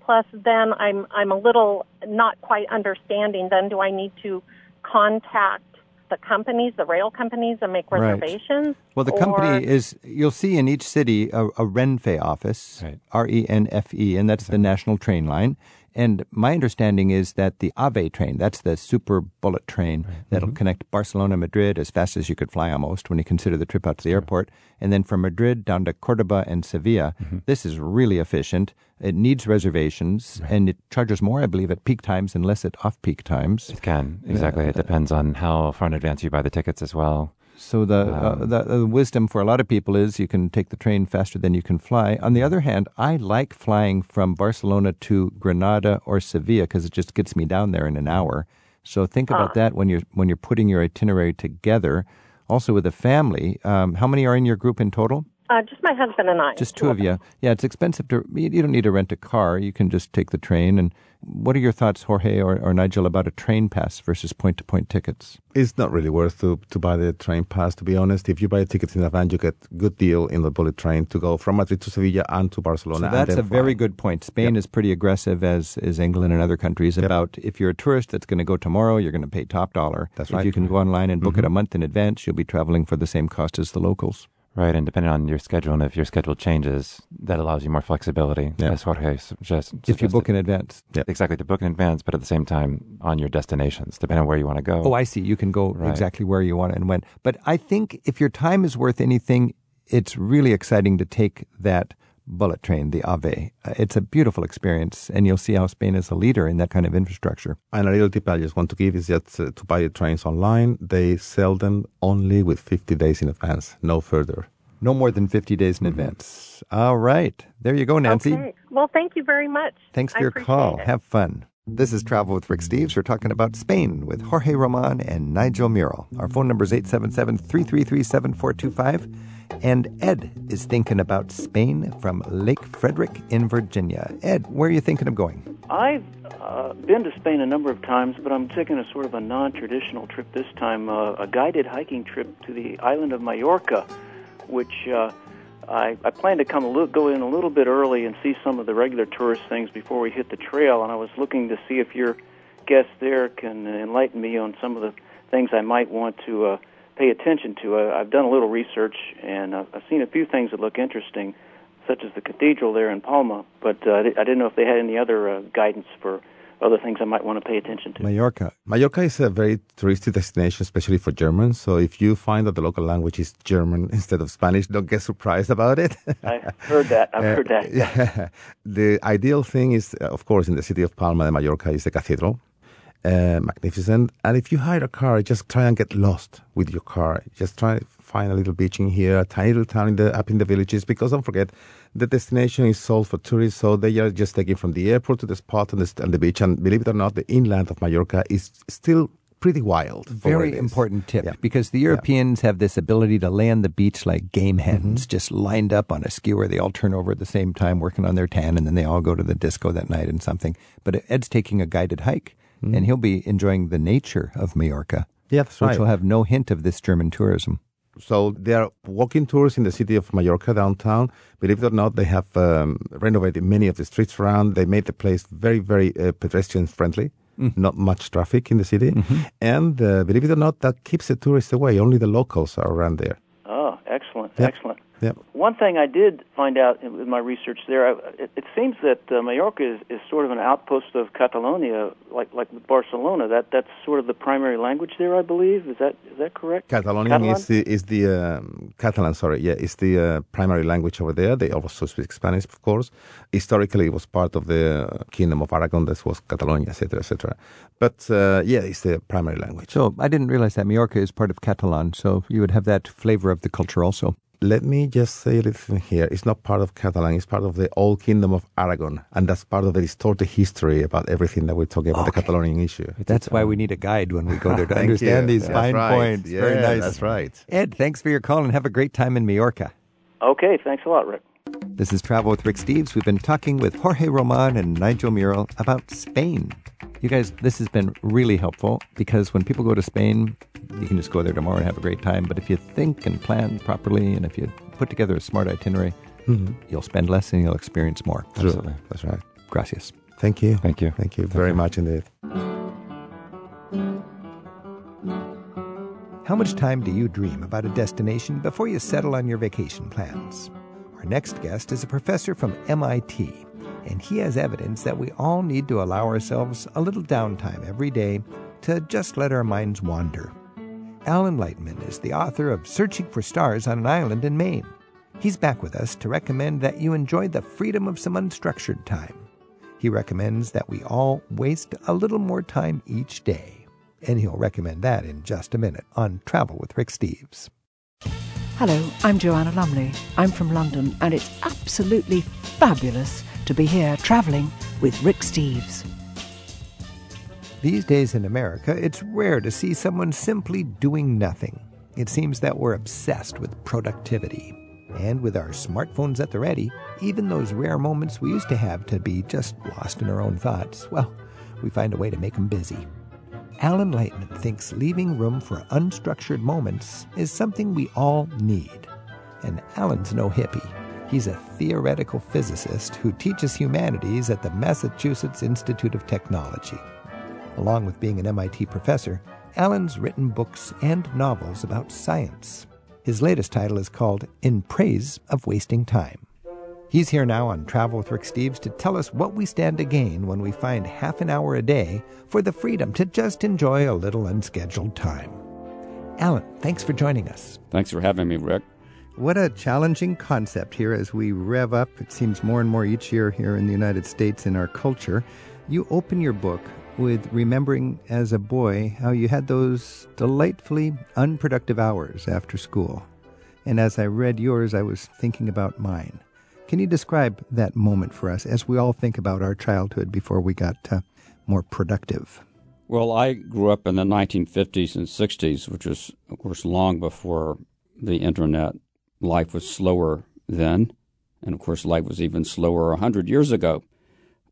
plus then I'm, I'm a little not quite understanding. Then do I need to contact the companies, the rail companies, and make Right. reservations? Well, the Or- company is, you'll see in each city a, a Renfe office, Right. R E N F E, and that's the national train line. And my understanding is that the AVE train, that's the super bullet train that'll Mm-hmm. connect Barcelona, Madrid as fast as you could fly almost when you consider the trip out to the airport. And then from Madrid down to Cordoba and Sevilla. Mm-hmm. This is really efficient. It needs reservations and it charges more, I believe, at peak times and less at off peak times. It can, exactly. It depends on how far in advance you buy the tickets as well. So the, uh, Um, the the wisdom for a lot of people is you can take the train faster than you can fly. On the other hand, I like flying from Barcelona to Granada or Sevilla because it just gets me down there in an hour. So think about that when you're when you're putting your itinerary together. Also with a family, um, how many are in your group in total? Uh, just my husband and I. Just two of you. Yeah, it's expensive to. You you don't need to rent a car. You can just take the train. And what are your thoughts, Jorge or, or Nigel, about a train pass versus point to point tickets? It's not really worth to, to buy the train pass, to be honest. If you buy tickets in advance, you get good deal in the bullet train to go from Madrid to Sevilla and to Barcelona. So that's a then very good point. Spain Yep. is pretty aggressive, as is England and other countries, Yep. about if you're a tourist that's going to go tomorrow, you're going to pay top dollar. That's if right. you can go online and book it Mhm. a month in advance, you'll be traveling for the same cost as the locals. Right, and depending on your schedule, and if your schedule changes, that allows you more flexibility, Yeah. as Jorge suggest, If you book in advance. Exactly, to book in advance, but at the same time on your destinations, depending on where you want to go. Oh, I see. You can go Right. exactly where you want and when. But I think if your time is worth anything, it's really exciting to take that bullet train, the AVE. Uh, It's a beautiful experience, and you'll see how Spain is a leader in that kind of infrastructure. And a little tip I just want to give is that uh, to buy the trains online. They sell them only with 50 days in advance, no further. No more than 50 days in advance. All right. There you go, Nancy. Okay. Well, thank you very much. Thanks for I your call. it. Have fun. This is Travel with Rick Steves. We're talking about Spain with Jorge Roman and Nigel Mural. Our phone number is 877 333 7425. And Ed is thinking about Spain from Lake Frederick in Virginia. Ed, where are you thinking of going? I've uh, been to Spain a number of times, but I'm taking a sort of a non-traditional trip this time, uh, a guided hiking trip to the island of Mallorca, which uh, I, I plan to come a little, go in a little bit early and see some of the regular tourist things before we hit the trail. And I was looking to see if your guest there can enlighten me on some of the things I might want to uh, pay attention to. Uh, I've done a little research, and uh, I've seen a few things that look interesting such as the cathedral there in Palma, but uh, I I didn't know if they had any other uh, guidance for other things I might want to pay attention to. Mallorca. Mallorca is a very touristy destination, especially for Germans. So if you find that the local language is German instead of Spanish, don't get surprised about it. I heard that. I've Uh, heard that. Yeah. The ideal thing is, uh, of course, in the city of Palma de Mallorca is the cathedral. Uh, magnificent. And if you hire a car, just try and get lost with your car. Just try to find a little beach in here, a tiny little town in the, up in the villages, because don't forget, the destination is sold for tourists, so they are just taking from the airport to the spot and the, and the beach. And believe it or not, the inland of Mallorca is still pretty wild. Very important tip yeah. because the Europeans yeah. have this ability to lay on the beach like game hens, mm-hmm. just lined up on a skewer. They all turn over at the same time, working on their tan, and then they all go to the disco that night and something. But Ed's taking a guided hike, mm-hmm. and he'll be enjoying the nature of Mallorca. Yeah, that's right. Which will have no hint of this German tourism. So there are walking tours in the city of Mallorca downtown. Believe it or not, they have um, renovated many of the streets around. They made the place very, very uh, pedestrian friendly mm. not much traffic in the city. Mm-hmm. And uh, believe it or not, that keeps the tourists away. Only the locals are around there. Oh, excellent, yep. excellent. Yep. One thing I did find out in my research there, it, it seems that uh, Mallorca is, is sort of an outpost of Catalonia, like like Barcelona. That that's sort of the primary language there, I believe. Is that is that correct? Catalonian Catalan? is the is the um, Catalan. Sorry, yeah, is the uh, primary language over there. They also speak Spanish, of course. Historically, it was part of the Kingdom of Aragon. That was Catalonia, etc., etc. But uh, yeah, it's the primary language. So I didn't realize that Mallorca is part of Catalan. So you would have that flavor of the culture also let me just say a little thing here. It's not part of Catalan, it's part of the old kingdom of Aragon. And that's part of the distorted history about everything that we're talking about, okay. the Catalonian issue. That's why we need a guide when we go there to understand you. these that's fine right. points. Yeah, Very nice. That's right. Ed, thanks for your call and have a great time in Mallorca. Okay, thanks a lot, Rick. This is Travel with Rick Steves. We've been talking with Jorge Roman and Nigel Mural about Spain. You guys, this has been really helpful because when people go to Spain, you can just go there tomorrow and have a great time. But if you think and plan properly, and if you put together a smart itinerary, mm-hmm. you'll spend less and you'll experience more. Absolutely. That's right. Gracias. Thank you. Thank you. Thank you very much indeed. How much time do you dream about a destination before you settle on your vacation plans? Our next guest is a professor from MIT and he has evidence that we all need to allow ourselves a little downtime every day to just let our minds wander. Alan Lightman is the author of Searching for Stars on an Island in Maine. He's back with us to recommend that you enjoy the freedom of some unstructured time. He recommends that we all waste a little more time each day. And he'll recommend that in just a minute on Travel with Rick Steves. Hello, I'm Joanna Lumley. I'm from London, and it's absolutely fabulous to be here traveling with Rick Steves. These days in America, it's rare to see someone simply doing nothing. It seems that we're obsessed with productivity. And with our smartphones at the ready, even those rare moments we used to have to be just lost in our own thoughts, well, we find a way to make them busy. Alan Lightman thinks leaving room for unstructured moments is something we all need. And Alan's no hippie. He's a theoretical physicist who teaches humanities at the Massachusetts Institute of Technology. Along with being an MIT professor, Alan's written books and novels about science. His latest title is called In Praise of Wasting Time. He's here now on Travel with Rick Steves to tell us what we stand to gain when we find half an hour a day for the freedom to just enjoy a little unscheduled time. Alan, thanks for joining us. Thanks for having me, Rick. What a challenging concept here as we rev up, it seems more and more each year here in the United States in our culture. You open your book with remembering as a boy how you had those delightfully unproductive hours after school. And as I read yours, I was thinking about mine. Can you describe that moment for us as we all think about our childhood before we got uh, more productive? Well, I grew up in the 1950s and 60s, which was, of course, long before the internet life was slower then. And of course, life was even slower a 100 years ago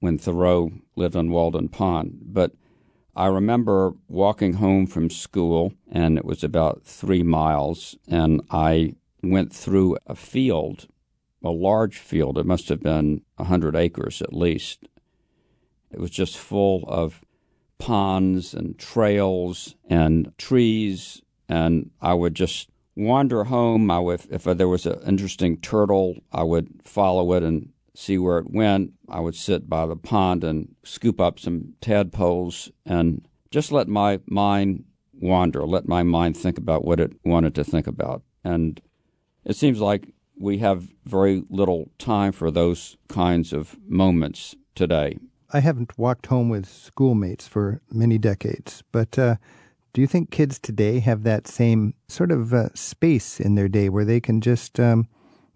when Thoreau lived on Walden Pond. But I remember walking home from school, and it was about three miles, and I went through a field, a large field. It must have been a 100 acres at least. It was just full of ponds and trails and trees, and I would just wander home. I would, if there was an interesting turtle, I would follow it and see where it went. I would sit by the pond and scoop up some tadpoles and just let my mind wander, let my mind think about what it wanted to think about. And it seems like we have very little time for those kinds of moments today. I haven't walked home with schoolmates for many decades, but uh, do you think kids today have that same sort of uh, space in their day where they can just um,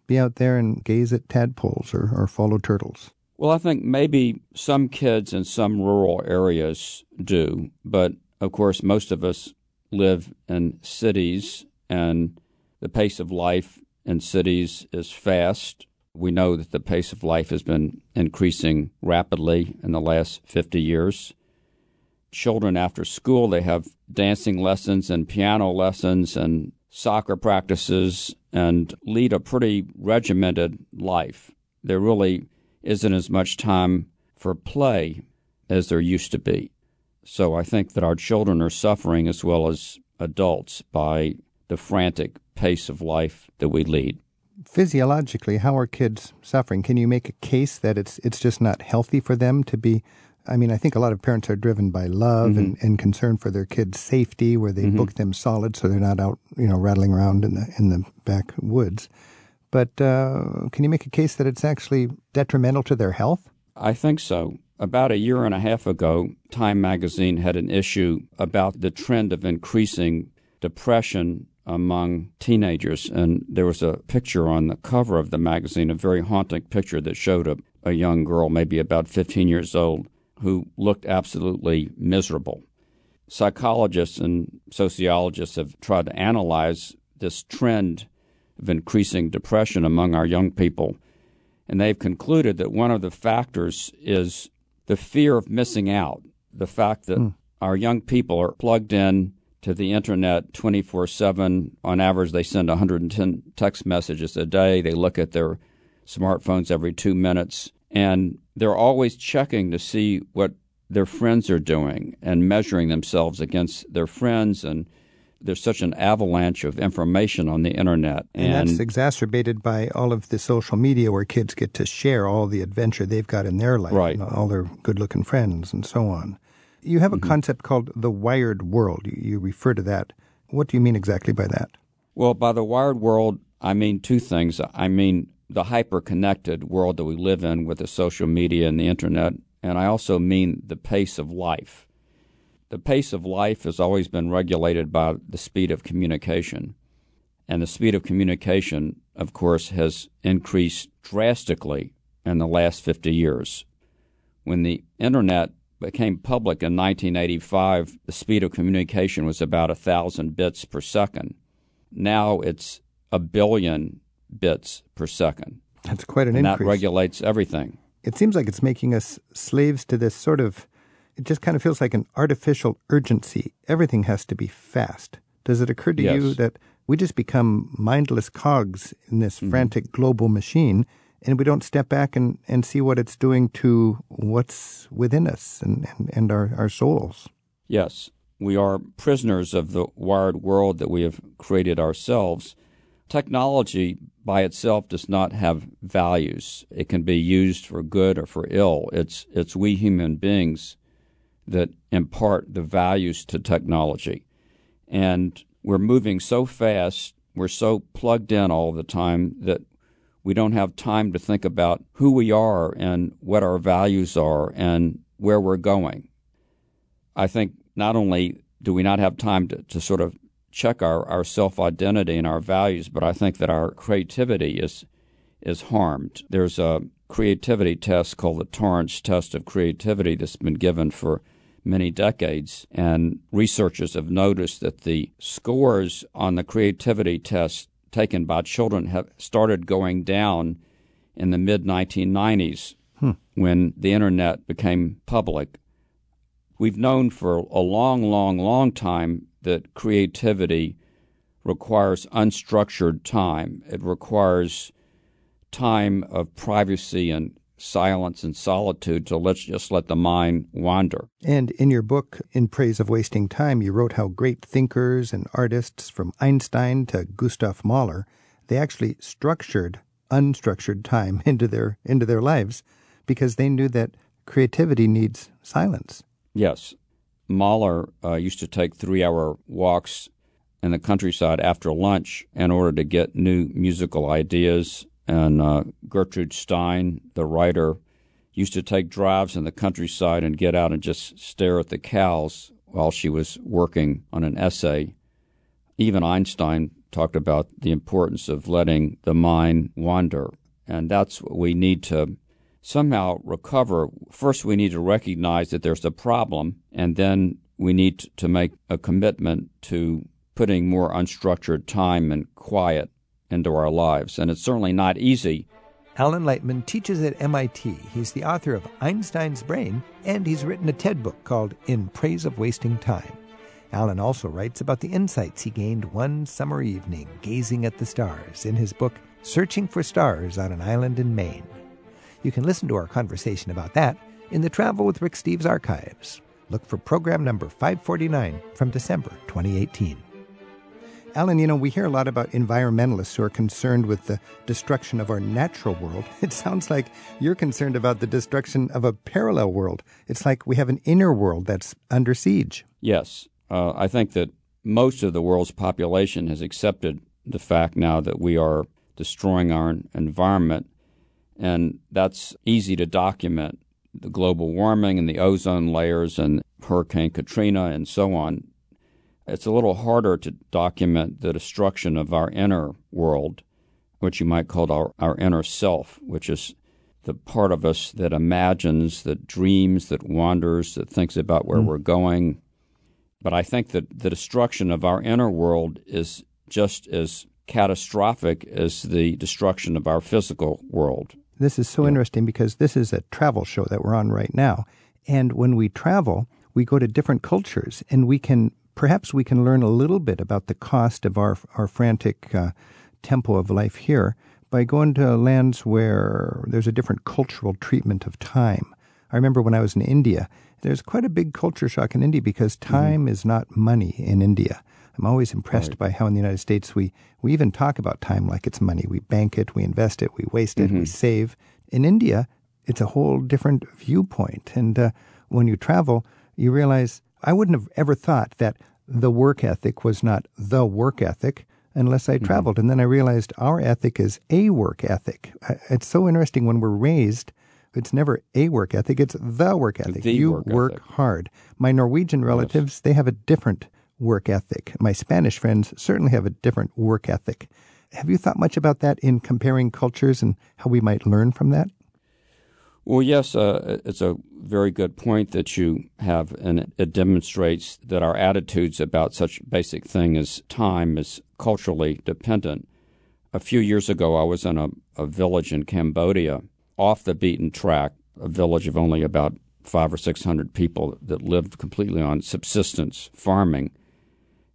be out there and gaze at tadpoles or, or follow turtles? Well, I think maybe some kids in some rural areas do, but of course, most of us live in cities, and the pace of life in cities is fast. We know that the pace of life has been increasing rapidly in the last 50 years. Children after school, they have dancing lessons and piano lessons and soccer practices and lead a pretty regimented life. There really isn't as much time for play as there used to be. So I think that our children are suffering as well as adults by the frantic pace of life that we lead. Physiologically, how are kids suffering? Can you make a case that it's it's just not healthy for them to be I mean, I think a lot of parents are driven by love mm-hmm. and, and concern for their kids' safety, where they mm-hmm. book them solid so they're not out, you know, rattling around in the in the backwoods. But uh, can you make a case that it's actually detrimental to their health? I think so. About a year and a half ago, Time magazine had an issue about the trend of increasing depression among teenagers. And there was a picture on the cover of the magazine, a very haunting picture that showed a, a young girl, maybe about 15 years old, who looked absolutely miserable. Psychologists and sociologists have tried to analyze this trend of increasing depression among our young people, and they've concluded that one of the factors is the fear of missing out, the fact that mm. our young people are plugged in to the internet 24 7. On average, they send 110 text messages a day. They look at their smartphones every two minutes, and they're always checking to see what their friends are doing and measuring themselves against their friends and there's such an avalanche of information on the internet. And, and, that's exacerbated by all of the social media where kids get to share all the adventure they've got in their life, right. all their good looking friends and so on. You have a mm-hmm. concept called the wired world. You, you refer to that. What do you mean exactly by that? Well, by the wired world, I mean two things. I mean the hyper connected world that we live in with the social media and the internet, and I also mean the pace of life the pace of life has always been regulated by the speed of communication. And the speed of communication, of course, has increased drastically in the last 50 years. When the internet became public in 1985, the speed of communication was about 1,000 bits per second. Now it's a billion bits per second. That's quite an and increase. That regulates everything. It seems like it's making us slaves to this sort of it just kind of feels like an artificial urgency. Everything has to be fast. Does it occur to yes. you that we just become mindless cogs in this mm-hmm. frantic global machine and we don't step back and, and see what it's doing to what's within us and, and, and our, our souls? Yes. We are prisoners of the wired world that we have created ourselves. Technology by itself does not have values. It can be used for good or for ill. It's, it's we human beings that impart the values to technology. And we're moving so fast, we're so plugged in all the time that we don't have time to think about who we are and what our values are and where we're going. I think not only do we not have time to, to sort of check our, our self identity and our values, but I think that our creativity is is harmed. There's a creativity test called the Torrance test of creativity that's been given for many decades. And researchers have noticed that the scores on the creativity test taken by children have started going down in the mid 1990s hmm. when the internet became public. We've known for a long, long, long time that creativity requires unstructured time. It requires time of privacy and silence and solitude so let's just let the mind wander. And in your book, In Praise of Wasting Time, you wrote how great thinkers and artists from Einstein to Gustav Mahler, they actually structured unstructured time into their into their lives because they knew that creativity needs silence. Yes. Mahler uh, used to take three hour walks in the countryside after lunch in order to get new musical ideas and uh, Gertrude Stein, the writer, used to take drives in the countryside and get out and just stare at the cows while she was working on an essay. Even Einstein talked about the importance of letting the mind wander. And that's what we need to somehow recover. First, we need to recognize that there's a problem, and then we need to make a commitment to putting more unstructured time and quiet into our lives. And it's certainly not easy. Alan Lightman teaches at MIT. He's the author of Einstein's Brain, and he's written a TED book called In Praise of Wasting Time. Alan also writes about the insights he gained one summer evening gazing at the stars in his book, Searching for Stars on an Island in Maine. You can listen to our conversation about that in the Travel with Rick Steves archives. Look for program number 549 from December 2018. Alan, you know, we hear a lot about environmentalists who are concerned with the destruction of our natural world. It sounds like you're concerned about the destruction of a parallel world. It's like we have an inner world that's under siege. Yes. Uh, I think that most of the world's population has accepted the fact now that we are destroying our environment, and that's easy to document. The global warming and the ozone layers and Hurricane Katrina and so on. It's a little harder to document the destruction of our inner world, which you might call our, our inner self, which is the part of us that imagines, that dreams, that wanders, that thinks about where mm. we're going, but I think that the destruction of our inner world is just as catastrophic as the destruction of our physical world. This is so yeah. interesting because this is a travel show that we're on right now. And when we travel, we go to different cultures and we can perhaps we can learn a little bit about the cost of our our frantic uh, tempo of life here by going to lands where there's a different cultural treatment of time. I remember when I was in India there's quite a big culture shock in India because mm-hmm. time mm-hmm. is not money in India. I'm always impressed right. by how in the United States we, we even talk about time like it's money. We bank it, we invest it, we waste it, mm-hmm. we save. In India, it's a whole different viewpoint. And uh, when you travel, you realize I wouldn't have ever thought that the work ethic was not the work ethic unless I mm-hmm. traveled. And then I realized our ethic is a work ethic. It's so interesting when we're raised it's never a work ethic, it's the work ethic. The you work, work ethic. hard. My Norwegian relatives, yes. they have a different work ethic. My Spanish friends certainly have a different work ethic. Have you thought much about that in comparing cultures and how we might learn from that? Well, yes, uh, it's a very good point that you have, and it demonstrates that our attitudes about such basic thing as time is culturally dependent. A few years ago, I was in a, a village in Cambodia, off the beaten track, a village of only about five or six hundred people that lived completely on subsistence farming.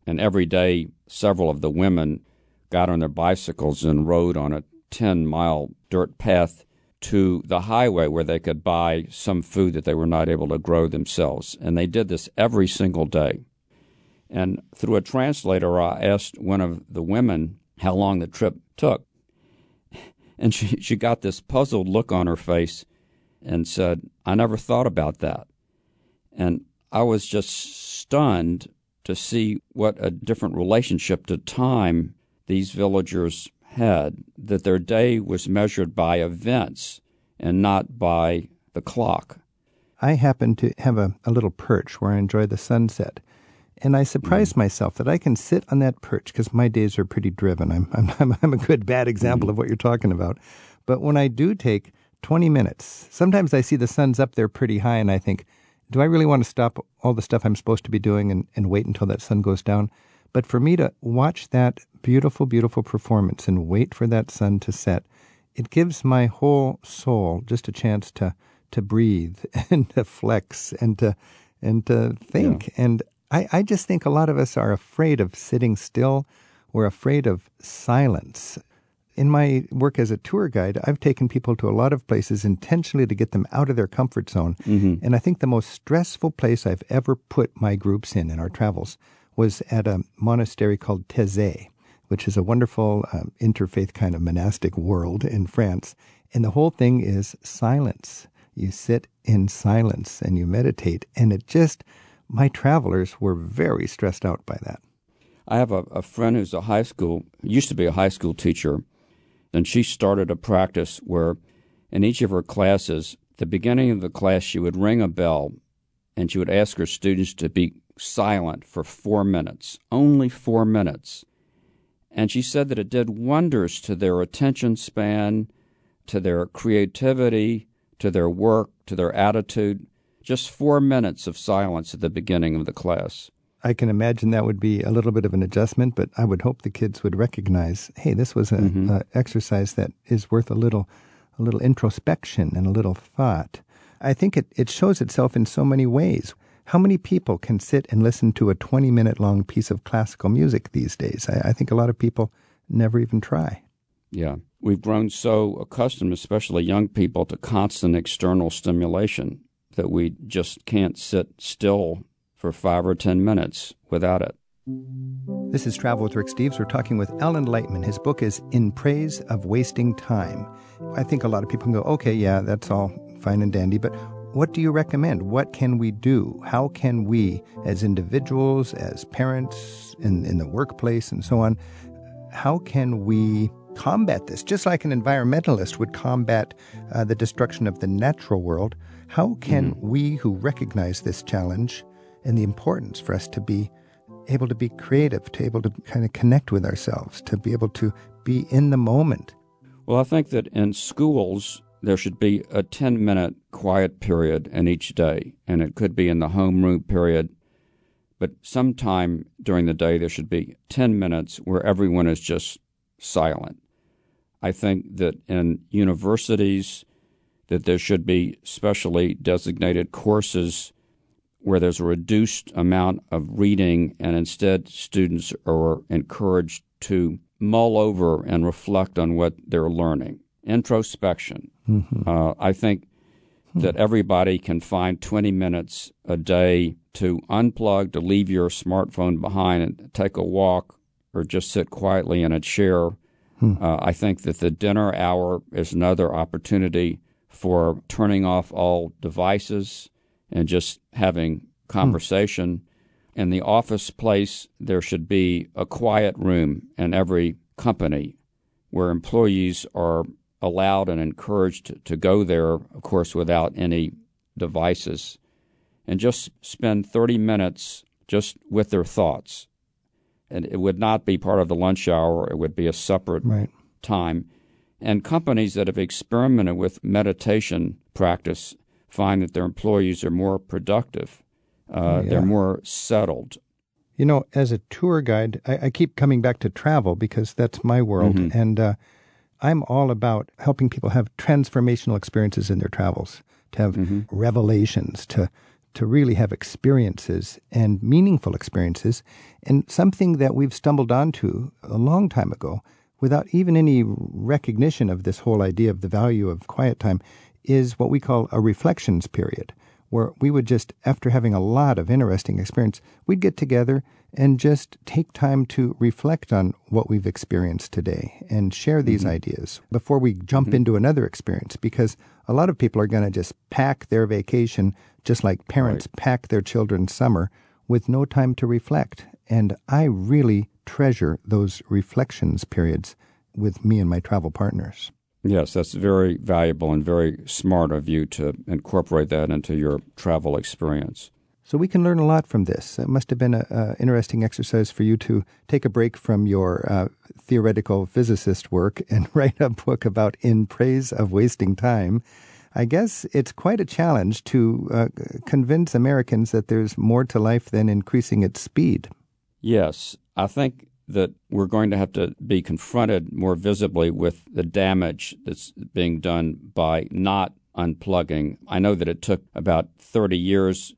And every day, several of the women got on their bicycles and rode on a 10 mile dirt path to the highway where they could buy some food that they were not able to grow themselves. And they did this every single day. And through a translator, I asked one of the women how long the trip took. And she, she got this puzzled look on her face and said, I never thought about that. And I was just stunned to see what a different relationship to time these villagers had, that their day was measured by events and not by the clock. I happen to have a, a little perch where I enjoy the sunset. And I surprise mm. myself that I can sit on that perch because my days are pretty driven. I'm, I'm, I'm a good bad example mm. of what you're talking about. But when I do take 20 minutes, sometimes I see the sun's up there pretty high and I think, do I really want to stop all the stuff I'm supposed to be doing and, and wait until that sun goes down? But for me to watch that beautiful, beautiful performance and wait for that sun to set, it gives my whole soul just a chance to to breathe and to flex and to and to think. Yeah. And I, I just think a lot of us are afraid of sitting still. We're afraid of silence. In my work as a tour guide, I've taken people to a lot of places intentionally to get them out of their comfort zone. Mm-hmm. And I think the most stressful place I've ever put my groups in in our travels was at a monastery called Taizé, which is a wonderful um, interfaith kind of monastic world in France. And the whole thing is silence. You sit in silence and you meditate, and it just my travelers were very stressed out by that. I have a, a friend who's a high school, used to be a high school teacher, and she started a practice where in each of her classes the beginning of the class, she would ring a bell and she would ask her students to be silent for four minutes, only four minutes. And she said that it did wonders to their attention span, to their creativity, to their work, to their attitude. Just four minutes of silence at the beginning of the class. I can imagine that would be a little bit of an adjustment, but I would hope the kids would recognize, hey, this was an mm-hmm. exercise that is worth a little, a little introspection and a little thought. I think it, it shows itself in so many ways. How many people can sit and listen to a 20 minute long piece of classical music these days? I, I think a lot of people never even try. Yeah. We've grown so accustomed, especially young people, to constant external stimulation that we just can't sit still for five or ten minutes without it. This is Travel with Rick Steves. We're talking with Alan Lightman. His book is In Praise of Wasting Time. I think a lot of people can go, okay, yeah, that's all fine and dandy, but what do you recommend? What can we do? How can we, as individuals, as parents, in, in the workplace, and so on, how can we combat this? Just like an environmentalist would combat uh, the destruction of the natural world, how can mm-hmm. we who recognize this challenge and the importance for us to be able to be creative, to able to kind of connect with ourselves, to be able to be in the moment. Well, I think that in schools there should be a 10 minute quiet period in each day, and it could be in the homeroom period. But sometime during the day, there should be 10 minutes where everyone is just silent. I think that in universities, that there should be specially designated courses where there's a reduced amount of reading, and instead students are encouraged to mull over and reflect on what they're learning. Introspection. Mm-hmm. Uh, I think that everybody can find 20 minutes a day to unplug, to leave your smartphone behind and take a walk or just sit quietly in a chair. Hmm. Uh, I think that the dinner hour is another opportunity for turning off all devices and just having conversation. Hmm. In the office place, there should be a quiet room in every company where employees are allowed and encouraged to go there, of course, without any devices, and just spend 30 minutes just with their thoughts. And it would not be part of the lunch hour, it would be a separate right. time. And companies that have experimented with meditation practice find that their employees are more productive. Uh, yeah. They're more settled. You know, as a tour guide, I, I, keep coming back to travel because that's my world. Mm-hmm. And uh, I'm all about helping people have transformational experiences in their travels, to have mm-hmm. revelations, to to really have experiences and meaningful experiences. And something that we've stumbled onto a long time ago without even any recognition of this whole idea of the value of quiet time is what we call a reflections period, where we would just, after having a lot of interesting experience, we'd get together and just take time to reflect on what we've experienced today and share these mm-hmm. ideas before we jump mm-hmm. into another experience because a lot of people are going to just pack their vacation just like parents right. pack their children's summer with no time to reflect. And I really treasure those reflections periods with me and my travel partners. Yes, that's very valuable and very smart of you to incorporate that into your travel experience. So we can learn a lot from this. It must have been an interesting exercise for you to take a break from your uh, theoretical physicist work and write a book about In Praise of Wasting Time. I guess it's quite a challenge to uh, convince Americans that there's more to life than increasing its speed. Yes, I think that we're going to have to be confronted more visibly with the damage that's being done by not unplugging. I know that it took about 30 years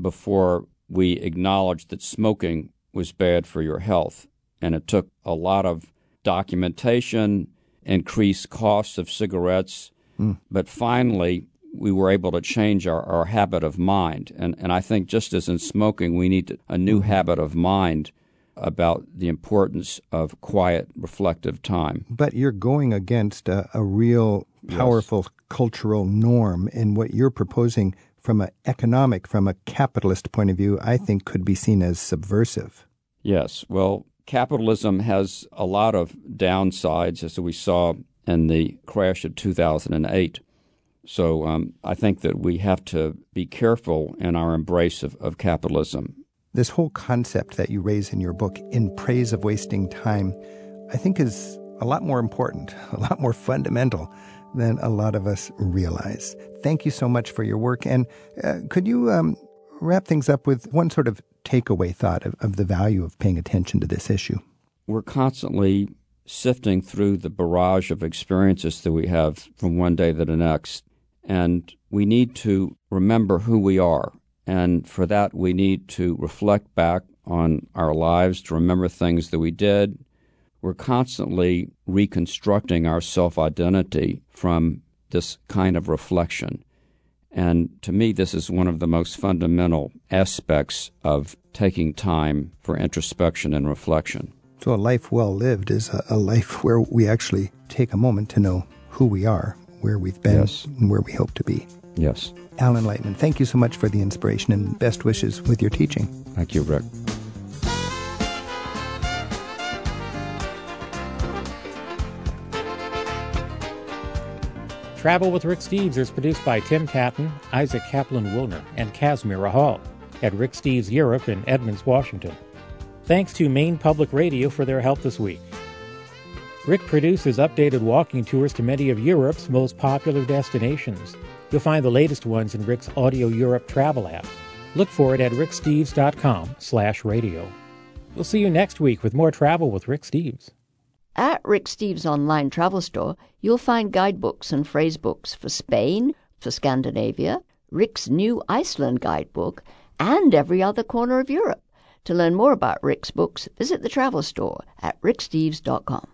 before we acknowledged that smoking was bad for your health, and it took a lot of documentation, increased costs of cigarettes, mm. but finally we were able to change our, our habit of mind. And, and I think just as in smoking, we need a new mm-hmm. habit of mind about the importance of quiet, reflective time. But you're going against a, a real powerful yes. cultural norm, and what you're proposing from an economic, from a capitalist point of view, I think could be seen as subversive. Yes. Well, capitalism has a lot of downsides, as we saw in the crash of 2008. So um, I think that we have to be careful in our embrace of, of capitalism. This whole concept that you raise in your book, In Praise of Wasting Time, I think is a lot more important, a lot more fundamental than a lot of us realize. Thank you so much for your work. And uh, could you um, wrap things up with one sort of takeaway thought of, of the value of paying attention to this issue? We're constantly sifting through the barrage of experiences that we have from one day to the next. And we need to remember who we are. And for that, we need to reflect back on our lives, to remember things that we did. We're constantly reconstructing our self identity from this kind of reflection. And to me, this is one of the most fundamental aspects of taking time for introspection and reflection. So, a life well lived is a, life where we actually take a moment to know who we are, where we've been, Yes. and where we hope to be. Yes. Alan Lightman, thank you so much for the inspiration and best wishes with your teaching. Thank you, Rick. Travel with Rick Steves is produced by Tim Patton, Isaac Kaplan Wilner, and Kazmira Hall at Rick Steves Europe in Edmonds, Washington. Thanks to Maine Public Radio for their help this week. Rick produces updated walking tours to many of Europe's most popular destinations. You'll find the latest ones in Rick's Audio Europe travel app. Look for it at ricksteves.com slash radio. We'll see you next week with more travel with Rick Steves. At Rick Steves' online travel store, you'll find guidebooks and phrasebooks for Spain, for Scandinavia, Rick's new Iceland guidebook, and every other corner of Europe. To learn more about Rick's books, visit the travel store at ricksteves.com.